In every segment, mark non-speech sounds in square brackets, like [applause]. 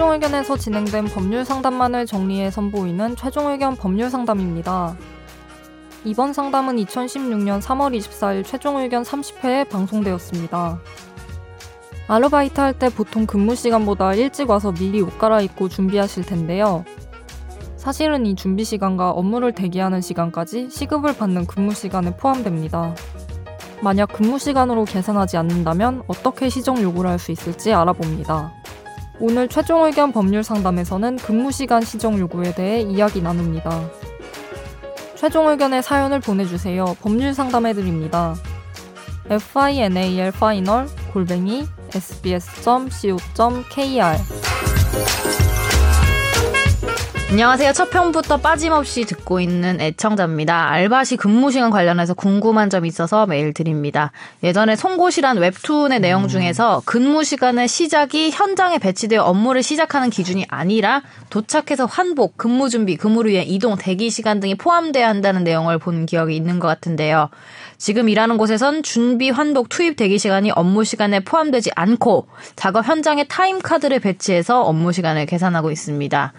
최종 의견에서 진행된 법률 상담만을 정리해 선보이는 최종 의견 법률 상담입니다. 이번 상담은 2016년 3월 24일 최종 의견 30회에 방송되었습니다. 아르바이트 할 때 보통 근무 시간보다 일찍 와서 미리 옷 갈아입고 준비하실 텐데요. 사실은 이 준비 시간과 업무를 대기하는 시간까지 시급을 받는 근무 시간에 포함됩니다. 만약 근무 시간으로 계산하지 않는다면 어떻게 시정 요구를 할 수 있을지 알아봅니다. 오늘 최종 의견 법률 상담에서는 근무 시간 시정 요구에 대해 이야기 나눕니다. 최종 의견의 사연을 보내주세요. 법률 상담해드립니다. final final 골뱅이 sbs.co.kr 안녕하세요. 첫 편부터 빠짐없이 듣고 있는 애청자입니다. 알바시 근무 시간 관련해서 궁금한 점이 있어서 메일 드립니다. 예전에 송곳이란 웹툰의 내용 중에서 근무 시간의 시작이 현장에 배치되어 업무를 시작하는 기준이 아니라 도착해서 환복, 근무 준비, 근무를 위해 이동, 대기 시간 등이 포함돼야 한다는 내용을 본 기억이 있는 것 같은데요. 지금 일하는 곳에선 준비, 환복, 투입 대기 시간이 업무 시간에 포함되지 않고 작업 현장에 타임 카드를 배치해서 업무 시간을 계산하고 있습니다.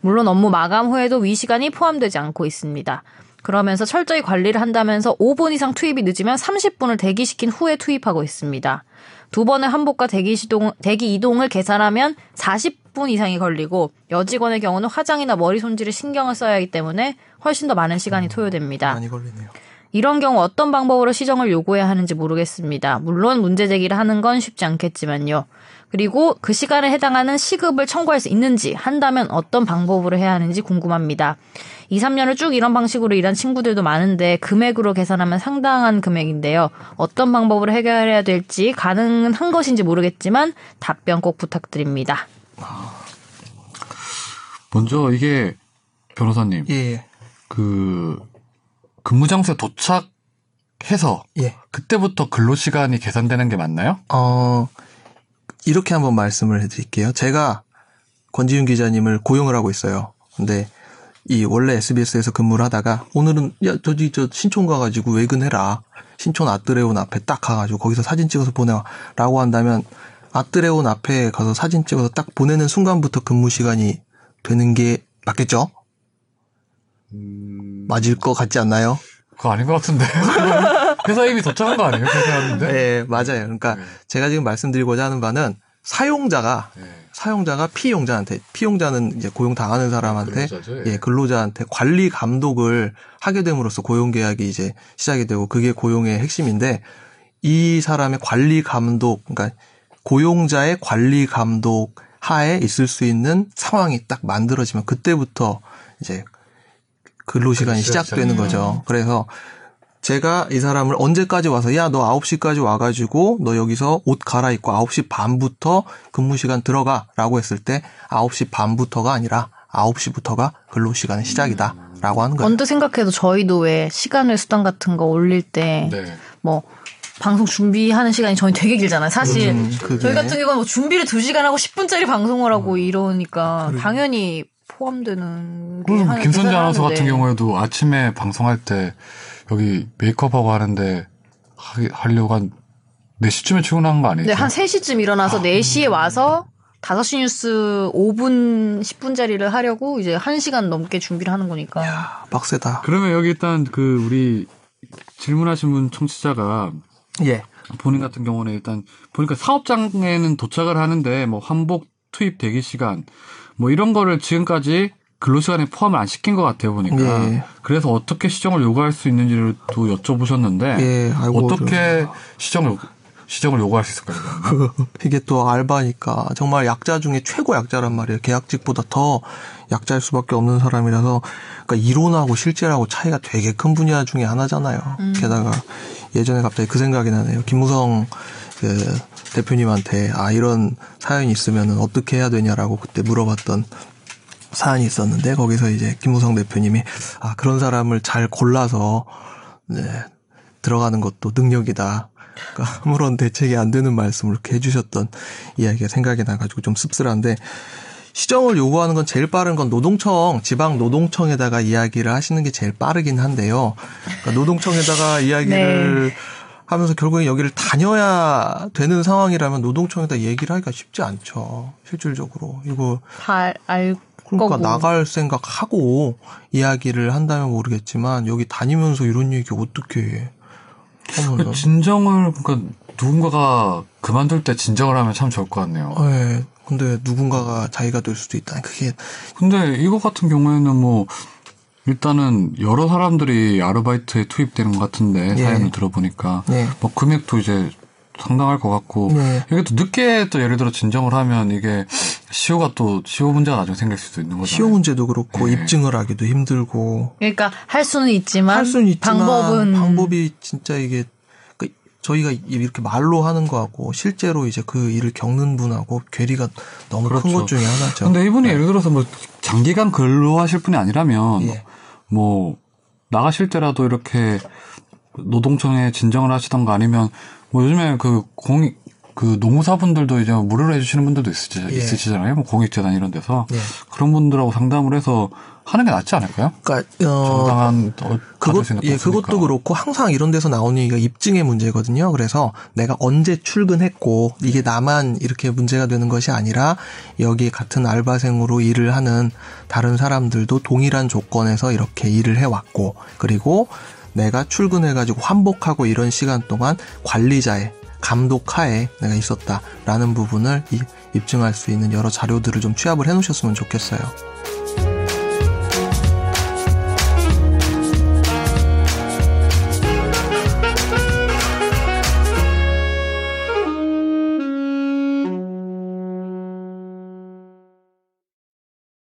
물론 업무 마감 후에도 위 시간이 포함되지 않고 있습니다. 그러면서 철저히 관리를 한다면서 5분 이상 투입이 늦으면 30분을 대기시킨 후에 투입하고 있습니다. 두 번의 환복과 대기 시동, 대기 이동을 계산하면 40분 이상이 걸리고 여직원의 경우는 화장이나 머리 손질에 신경을 써야 하기 때문에 훨씬 더 많은 시간이 소요됩니다. 많이 걸리네요. 이런 경우 어떤 방법으로 시정을 요구해야 하는지 모르겠습니다. 물론 문제 제기를 하는 건 쉽지 않겠지만요. 그리고 그 시간에 해당하는 시급을 청구할 수 있는지 한다면 어떤 방법으로 해야 하는지 궁금합니다. 2, 3년을 쭉 이런 방식으로 일한 친구들도 많은데 금액으로 계산하면 상당한 금액인데요. 어떤 방법으로 해결해야 될지 가능한 것인지 모르겠지만 답변 꼭 부탁드립니다. 먼저 이게 변호사님 예, 그 근무 장소에 도착해서 예. 그때부터 근로 시간이 계산되는 게 맞나요? 어, 이렇게 한번 말씀을 해드릴게요. 제가 권지윤 기자님을 고용을 하고 있어요. 근데 이 원래 SBS에서 근무를 하다가 오늘은 야 저기 저 신촌 가가지고 외근해라. 신촌 아뜨레온 앞에 딱 가가지고 거기서 사진 찍어서 보내와라고 한다면 아뜨레온 앞에 가서 사진 찍어서 딱 보내는 순간부터 근무 시간이 되는 게 맞겠죠? 맞을 것 같지 않나요? 그거 아닌 것 같은데. [laughs] 회사 이미 도착한 거 아니에요? 회사였는데? 네, 맞아요. 그러니까 네. 제가 지금 말씀드리고자 하는 바는 사용자가 네. 사용자가 피용자한테 피용자는 이제 고용 당하는 사람한테 근로자죠, 예. 예 근로자한테 관리 감독을 하게 됨으로써 고용 계약이 이제 시작이 되고 그게 고용의 핵심인데 이 사람의 관리 감독 그러니까 고용자의 관리 감독 하에 있을 수 있는 상황이 딱 만들어지면 그때부터 이제 근로 시간이 시작- 시작되는. 거죠. 그래서 제가 이 사람을 언제까지 와서 야 너 9시까지 와가지고 너 여기서 옷 갈아입고 9시 반부터 근무 시간 들어가라고 했을 때 9시 반부터가 아니라 9시부터가 근로 시간의 시작이다. 라고 하는 거예요. 언뜻 생각해도 저희도 왜 시간의 수당 같은 거 올릴 때 네. 뭐 방송 준비하는 시간이 저희 되게 길잖아요. 사실 음. 저희 같은 경우는 뭐 준비를 2시간 하고 10분짜리 방송을 하고 음. 이러니까 당연히 포함되는 게 그럼 하나 김선재 아나운서 같은. 경우에도 아침에 방송할 때 여기 메이크업하고 하는데 하, 하려고 한 4시쯤에 출근한 거 아니에요? 네, 한 3시쯤 일어나서 4시에 와서 5시 뉴스 5분 10분짜리를 하려고 이제 1시간 넘게 준비를 하는 거니까. 야, 빡세다. 그러면 여기 일단 그 우리 질문하신 분 청취자가 예. 본인 같은 경우는 일단 보니까 사업장에는 도착을 하는데 뭐 환복 투입 대기 시간. 뭐 이런 거를 지금까지 근로 시간에 포함을 안 시킨 것 같아요 보니까. 예. 그래서 어떻게 시정을 요구할 수 있는지를 또 여쭤보셨는데 예, 어떻게 시정을 요- 시정을 요구할 수 있을까요? 그러면? [laughs] 이게 또 알바니까 정말 약자 중에 최고 약자란 말이에요. 계약직보다 더 약자일 수밖에 없는 사람이라서 그러니까 이론하고 실제하고 차이가 되게 큰 분야 중에 하나잖아요. 게다가 예전에 갑자기 그 생각이 나네요. 김무성 그 대표님한테 아 이런 사연이 있으면 어떻게 해야 되냐라고 그때 물어봤던 사안이 있었는데 거기서 이제 김무성 대표님이 아 그런 사람을 잘 골라서 네, 들어가는 것도 능력이다. 그러니까 아무런 대책이 안 되는 말씀을 이렇게 해주셨던 이야기가 생각이 나가지고 좀 씁쓸한데 시정을 요구하는 건 제일 빠른 건 노동청, 지방 노동청에다가 이야기를 하시는 게 제일 빠르긴 한데요. 그러니까 노동청에다가 [laughs] 이야기를 하면서 결국에 여기를 다녀야 되는 상황이라면 노동청에다 얘기를 하기가 쉽지 않죠. 실질적으로. 이거 다 알, 그러니까 거고. 나갈 생각하고 이야기를 한다면 모르겠지만 여기 다니면서 이런 얘기 어떻게 해. 하면은 진정을 그러니까 누군가가 그만둘 때 진정을 하면 참 좋을 것 같네요. 예. 근데 누군가가 자기가 될 수도 있다. 그게 근데 이거 같은 경우에는 뭐 일단은 여러 사람들이 아르바이트에 투입되는 것 같은데 예. 사연을 들어보니까 네. 뭐 금액도 이제 상당할 것 같고 네. 이게 또 늦게 또 예를 들어 진정을 하면 이게 시효가 또 시효 문제가 나중에 생길 수도 있는 거잖아요. 시효 문제도 그렇고 네. 입증을 하기도 힘들고 그러니까 할 수는 있지만, 할 수는 있지만 방법은 방법이 진짜 이게 그 저희가 이렇게 말로 하는 거하고 실제로 이제 그 일을 겪는 분하고 괴리가 너무 큰 그렇죠. 것 중에 하나죠. 근데 이분이 예를 들어서 뭐 장기간 근로하실 분이 아니라면 예. 뭐 나가실 때라도 이렇게 노동청에 진정을 하시던가 아니면 뭐 요즘에 그 공익 그 노무사분들도 이제 무료로 해주시는 분들도 있으시, 예. 있으시잖아요. 뭐 공익재단 이런 데서 예. 그런 분들하고 상담을 해서 하는 게 낫지 않을까요? 그러니까 어, 정당한 어, 그것 받을 수 있는 예. 그것도 그렇고 항상 이런 데서 나오는 얘기가 입증의 문제거든요. 그래서 내가 언제 출근했고 이게 나만 이렇게 문제가 되는 것이 아니라 여기 같은 알바생으로 일을 하는 다른 사람들도 동일한 조건에서 이렇게 일을 해 왔고 그리고 내가 출근해가지고 환복하고 이런 시간 동안 관리자의 감독하에 내가 있었다라는 부분을 이- 입증할 수 있는 여러 자료들을 좀 취합을 해놓으셨으면 좋겠어요.